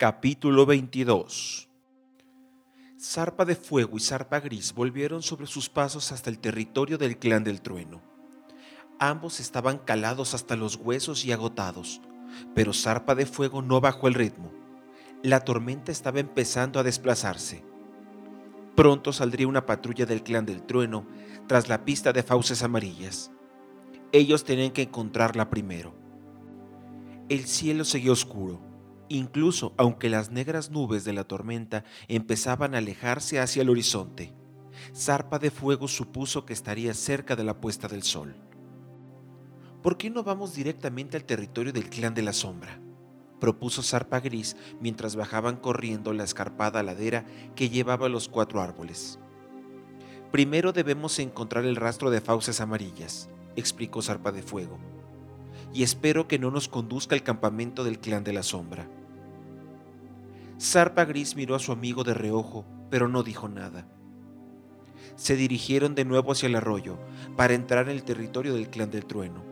Capítulo 22 Zarpa de Fuego y Zarpa Gris volvieron sobre sus pasos hasta el territorio del clan del trueno. Ambos estaban calados hasta los huesos y agotados, pero Zarpa de Fuego no bajó el ritmo. La tormenta estaba empezando a desplazarse. Pronto saldría una patrulla del clan del trueno tras la pista de fauces amarillas. Ellos tenían que encontrarla primero. El cielo seguía oscuro, incluso aunque las negras nubes de la tormenta empezaban a alejarse hacia el horizonte. Zarpa de Fuego supuso que estaría cerca de la puesta del sol. ¿Por qué no vamos directamente al territorio del clan de la sombra? propuso Zarpa Gris mientras bajaban corriendo la escarpada ladera que llevaba los cuatro árboles. Primero debemos encontrar el rastro de fauces amarillas, explicó Zarpa de Fuego y espero que no nos conduzca al campamento del clan de la sombra. Zarpa Gris miró a su amigo de reojo, pero no dijo nada. Se dirigieron de nuevo hacia el arroyo para entrar en el territorio del clan del trueno.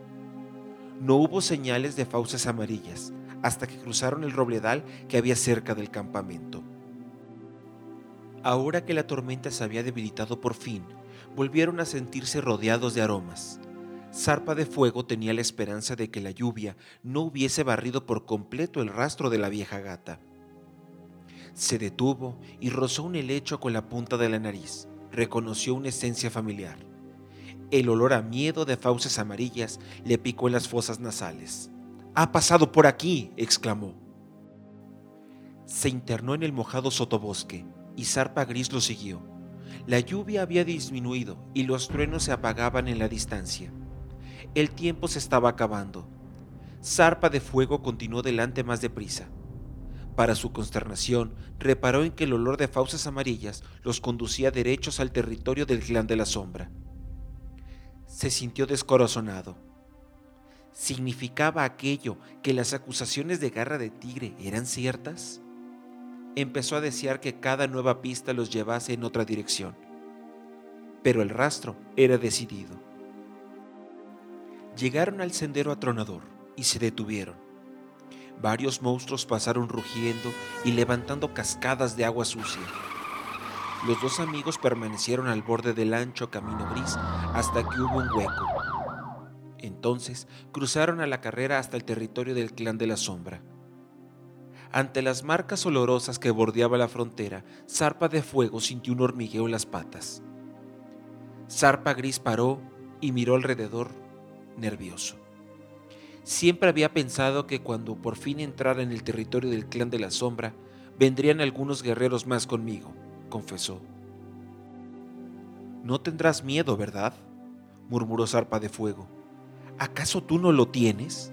No hubo señales de fauces amarillas hasta que cruzaron el robledal que había cerca del campamento. Ahora que la tormenta se había debilitado por fin, volvieron a sentirse rodeados de aromas, Zarpa de Fuego tenía la esperanza de que la lluvia no hubiese barrido por completo el rastro de la vieja gata. Se detuvo y rozó un helecho con la punta de la nariz. Reconoció una esencia familiar. El olor a miedo de fauces amarillas le picó en las fosas nasales. ¡Ha pasado por aquí! exclamó. Se internó en el mojado sotobosque y Zarpa Gris lo siguió. La lluvia había disminuido y los truenos se apagaban en la distancia. El tiempo se estaba acabando. Zarpa de Fuego continuó delante más deprisa. Para su consternación, reparó en que el olor de fauces amarillas los conducía derechos al territorio del clan de la sombra. Se sintió descorazonado. ¿Significaba aquello que las acusaciones de garra de tigre eran ciertas? Empezó a desear que cada nueva pista los llevase en otra dirección. Pero el rastro era decidido. Llegaron al sendero atronador y se detuvieron. Varios monstruos pasaron rugiendo y levantando cascadas de agua sucia. Los dos amigos permanecieron al borde del ancho camino gris hasta que hubo un hueco. Entonces cruzaron a la carrera hasta el territorio del clan de la sombra. Ante las marcas olorosas que bordeaba la frontera, Zarpa de Fuego sintió un hormigueo en las patas. Zarpa Gris paró y miró alrededor nervioso. Siempre había pensado que cuando por fin entrara en el territorio del clan de la sombra, vendrían algunos guerreros más conmigo, confesó. No tendrás miedo, ¿verdad? murmuró Zarpa de Fuego. ¿Acaso tú no lo tienes?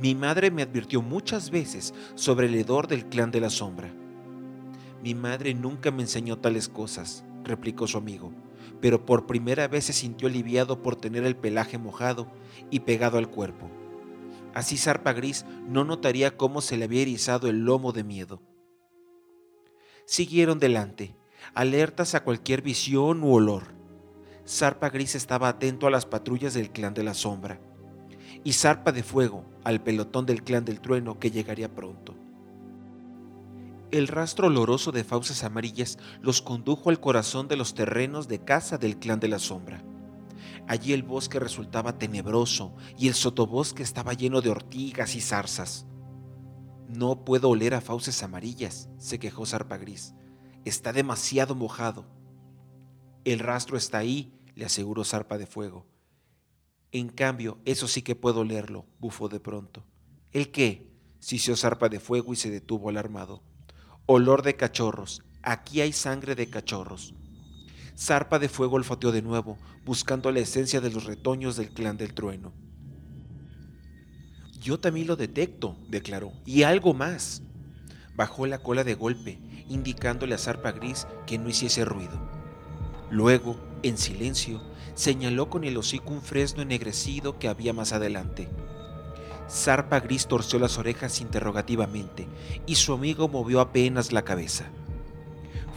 Mi madre me advirtió muchas veces sobre el hedor del clan de la sombra. Mi madre nunca me enseñó tales cosas, replicó su amigo pero por primera vez se sintió aliviado por tener el pelaje mojado y pegado al cuerpo. Así Zarpa Gris no notaría cómo se le había erizado el lomo de miedo. Siguieron delante, alertas a cualquier visión u olor. Zarpa Gris estaba atento a las patrullas del clan de la sombra y Zarpa de Fuego al pelotón del clan del trueno que llegaría pronto. El rastro oloroso de fauces amarillas los condujo al corazón de los terrenos de caza del clan de la sombra. Allí el bosque resultaba tenebroso y el sotobosque estaba lleno de ortigas y zarzas. No puedo oler a fauces amarillas, se quejó Zarpa Gris. Está demasiado mojado. El rastro está ahí, le aseguró Zarpa de Fuego. En cambio, eso sí que puedo olerlo, bufó de pronto. ¿El qué? sisió Zarpa de Fuego y se detuvo alarmado. Olor de cachorros. Aquí hay sangre de cachorros. Zarpa de fuego olfateó de nuevo, buscando la esencia de los retoños del clan del trueno. Yo también lo detecto, declaró, y algo más. Bajó la cola de golpe, indicándole a Zarpa Gris que no hiciese ruido. Luego, en silencio, señaló con el hocico un fresno ennegrecido que había más adelante. Zarpa Gris torció las orejas interrogativamente y su amigo movió apenas la cabeza.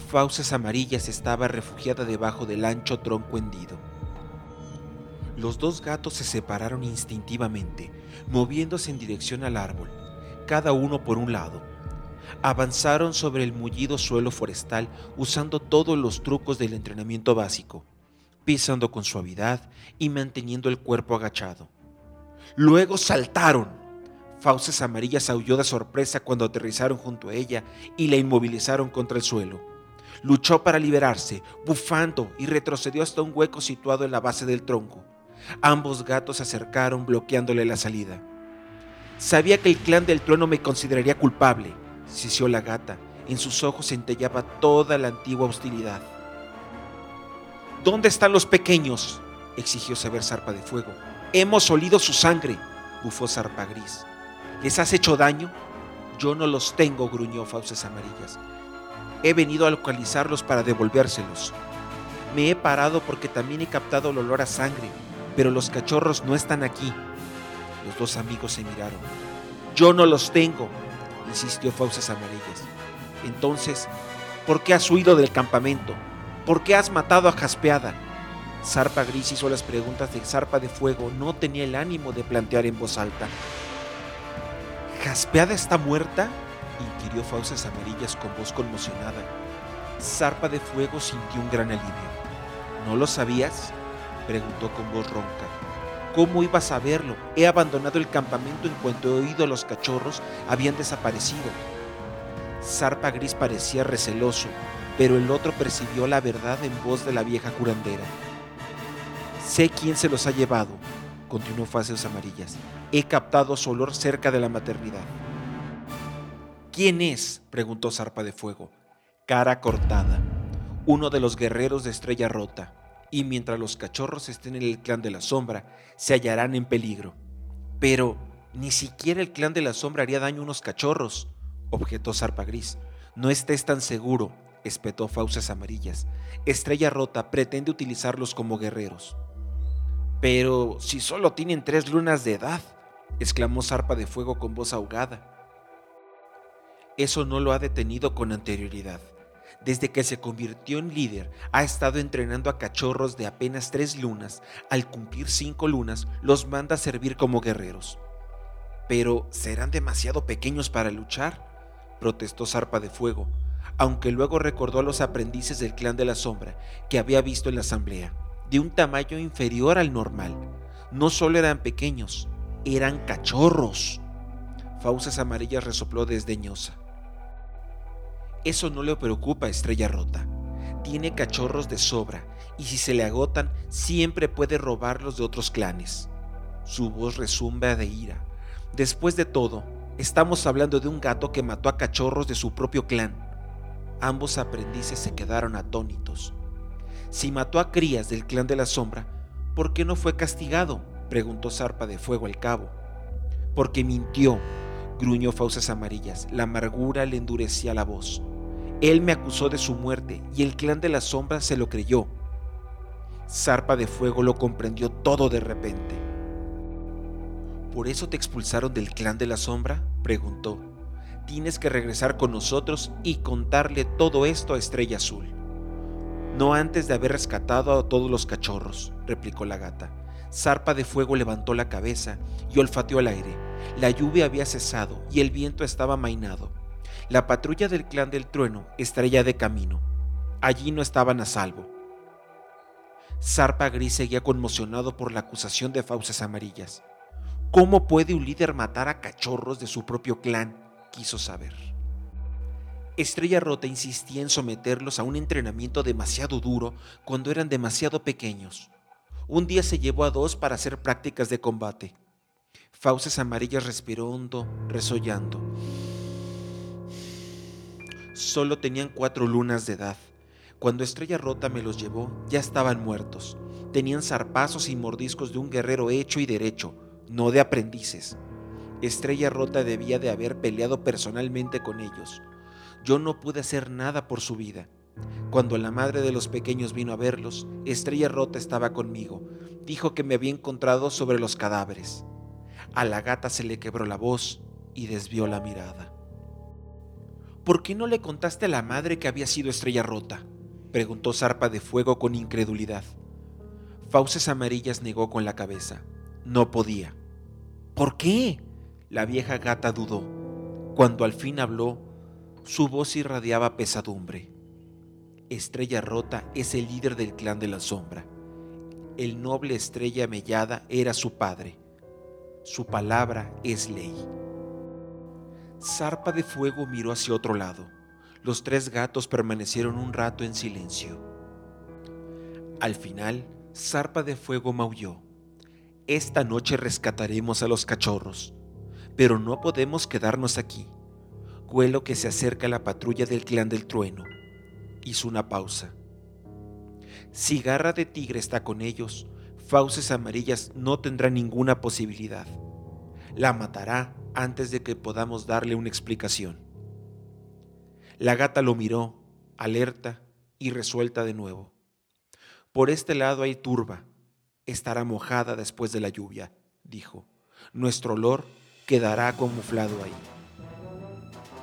Fauces Amarillas estaba refugiada debajo del ancho tronco hendido. Los dos gatos se separaron instintivamente, moviéndose en dirección al árbol, cada uno por un lado. avanzaron sobre el mullido suelo forestal usando todos los trucos del entrenamiento básico, pisando con suavidad y manteniendo el cuerpo agachado. Luego saltaron. Fauces amarillas aulló de sorpresa cuando aterrizaron junto a ella y la inmovilizaron contra el suelo. Luchó para liberarse, bufando y retrocedió hasta un hueco situado en la base del tronco. Ambos gatos se acercaron bloqueándole la salida. Sabía que el clan del trueno me consideraría culpable, sisió la gata. En sus ojos centellaba toda la antigua hostilidad. ¿Dónde están los pequeños? exigió saber Zarpa de Fuego. Hemos olido su sangre, bufó Zarpa Gris. ¿Les has hecho daño? Yo no los tengo, gruñó Fauces Amarillas. He venido a localizarlos para devolvérselos. Me he parado porque también he captado el olor a sangre, pero los cachorros no están aquí. Los dos amigos se miraron. Yo no los tengo, insistió Fauces Amarillas. Entonces, ¿por qué has huido del campamento? ¿Por qué has matado a Jaspeada? Zarpa Gris hizo las preguntas de Zarpa de Fuego. No tenía el ánimo de plantear en voz alta. ¿Jaspeada está muerta? Inquirió Fauces Amarillas con voz conmocionada. Zarpa de Fuego sintió un gran alivio. ¿No lo sabías? preguntó con voz ronca. ¿Cómo iba a saberlo? He abandonado el campamento en cuanto he oído a los cachorros habían desaparecido. Zarpa Gris parecía receloso, pero el otro percibió la verdad en voz de la vieja curandera. Sé quién se los ha llevado, continuó Faces Amarillas. He captado su olor cerca de la maternidad. ¿Quién es? preguntó Zarpa de Fuego. Cara cortada, uno de los guerreros de Estrella Rota y mientras los cachorros estén en el clan de la sombra, se hallarán en peligro. Pero ni siquiera el clan de la sombra haría daño a unos cachorros, objetó Zarpa Gris. No estés tan seguro, espetó Fauces Amarillas. Estrella Rota pretende utilizarlos como guerreros. Pero si solo tienen tres lunas de edad, exclamó Zarpa de Fuego con voz ahogada. Eso no lo ha detenido con anterioridad. Desde que se convirtió en líder, ha estado entrenando a cachorros de apenas tres lunas. Al cumplir cinco lunas, los manda a servir como guerreros. Pero, ¿serán demasiado pequeños para luchar? protestó Zarpa de Fuego, aunque luego recordó a los aprendices del clan de la sombra que había visto en la asamblea, de un tamaño inferior al normal. No solo eran pequeños, eran cachorros. Fauces Amarillas resopló desdeñosa. Eso no le preocupa Estrella Rota. Tiene cachorros de sobra y si se le agotan siempre puede robarlos de otros clanes. Su voz resumba de ira. Después de todo, estamos hablando de un gato que mató a cachorros de su propio clan. Ambos aprendices se quedaron atónitos. Si mató a crías del clan de la sombra, ¿por qué no fue castigado? preguntó Zarpa de Fuego al cabo. Porque mintió, gruñó Fauces Amarillas. La amargura le endurecía la voz. Él me acusó de su muerte y el clan de la sombra se lo creyó. Zarpa de Fuego lo comprendió todo de repente. ¿Por eso te expulsaron del clan de la sombra? preguntó. Tienes que regresar con nosotros y contarle todo esto a Estrella Azul. No antes de haber rescatado a todos los cachorros, replicó la gata. Zarpa de Fuego levantó la cabeza y olfateó el aire. La lluvia había cesado y el viento estaba mainado la patrulla del clan del trueno estaría de camino. Allí no estaban a salvo. Zarpa Gris seguía conmocionado por la acusación de fauces amarillas. ¿Cómo puede un líder matar a cachorros de su propio clan? quiso saber. Estrella Rota insistía en someterlos a un entrenamiento demasiado duro cuando eran demasiado pequeños. Un día se llevó a dos para hacer prácticas de combate. Fauces Amarillas respiró hondo, resollando. Solo tenían cuatro lunas de edad. Cuando Estrella Rota me los llevó, ya estaban muertos. Tenían zarpazos y mordiscos de un guerrero hecho y derecho, no de aprendices. Estrella Rota debía de haber peleado personalmente con ellos. Yo no pude hacer nada por su vida. Cuando la madre de los pequeños vino a verlos, Estrella Rota estaba conmigo. Dijo que me había encontrado sobre los cadáveres. A la gata se le quebró la voz y desvió la mirada. ¿Por qué no le contaste a la madre que había sido estrella rota? preguntó Zarpa de Fuego con incredulidad. Fauces Amarillas negó con la cabeza. No podía. ¿Por qué? La vieja gata dudó. Cuando al fin habló, Su voz irradiaba pesadumbre. Estrella Rota es el líder del clan de la sombra. El noble Estrella Mellada era su padre. Su palabra es ley. Zarpa de Fuego miró hacia otro lado. Los tres gatos permanecieron un rato en silencio. Al final, Zarpa de Fuego maulló. Esta noche rescataremos a los cachorros, pero no podemos quedarnos aquí. Cuelo que se acerca a la patrulla del clan del trueno. Hizo una pausa. Si Garra de Tigre está con ellos, Fauces Amarillas no tendrá ninguna posibilidad. La matará antes de que podamos darle una explicación. La gata lo miró, alerta y resuelta de nuevo. Por este lado hay turba. Estará mojada después de la lluvia, dijo. Nuestro olor quedará camuflado ahí.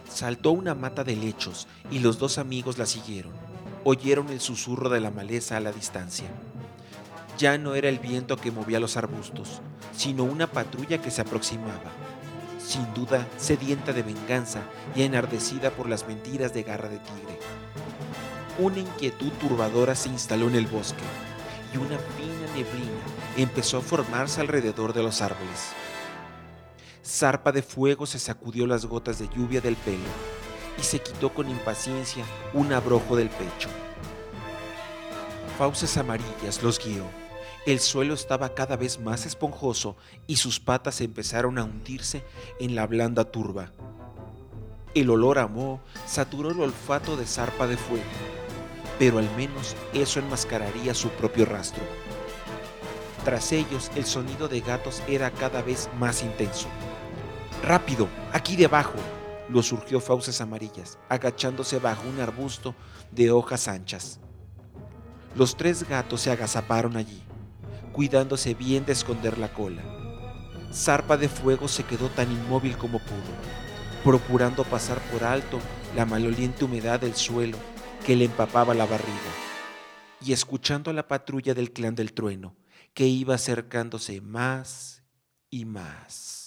Saltó una mata de lechos y los dos amigos la siguieron. Oyeron el susurro de la maleza a la distancia. Ya no era el viento que movía los arbustos, sino una patrulla que se aproximaba sin duda sedienta de venganza y enardecida por las mentiras de garra de tigre. Una inquietud turbadora se instaló en el bosque y una fina neblina empezó a formarse alrededor de los árboles. Zarpa de fuego se sacudió las gotas de lluvia del pelo y se quitó con impaciencia un abrojo del pecho. Fauces amarillas los guió el suelo estaba cada vez más esponjoso y sus patas empezaron a hundirse en la blanda turba. El olor a moho saturó el olfato de zarpa de fuego, pero al menos eso enmascararía su propio rastro. Tras ellos, el sonido de gatos era cada vez más intenso. ¡Rápido! ¡Aquí debajo! lo surgió Fauces Amarillas, agachándose bajo un arbusto de hojas anchas. Los tres gatos se agazaparon allí, cuidándose bien de esconder la cola. Zarpa de Fuego se quedó tan inmóvil como pudo, procurando pasar por alto la maloliente humedad del suelo que le empapaba la barriga, y escuchando a la patrulla del clan del trueno, que iba acercándose más y más.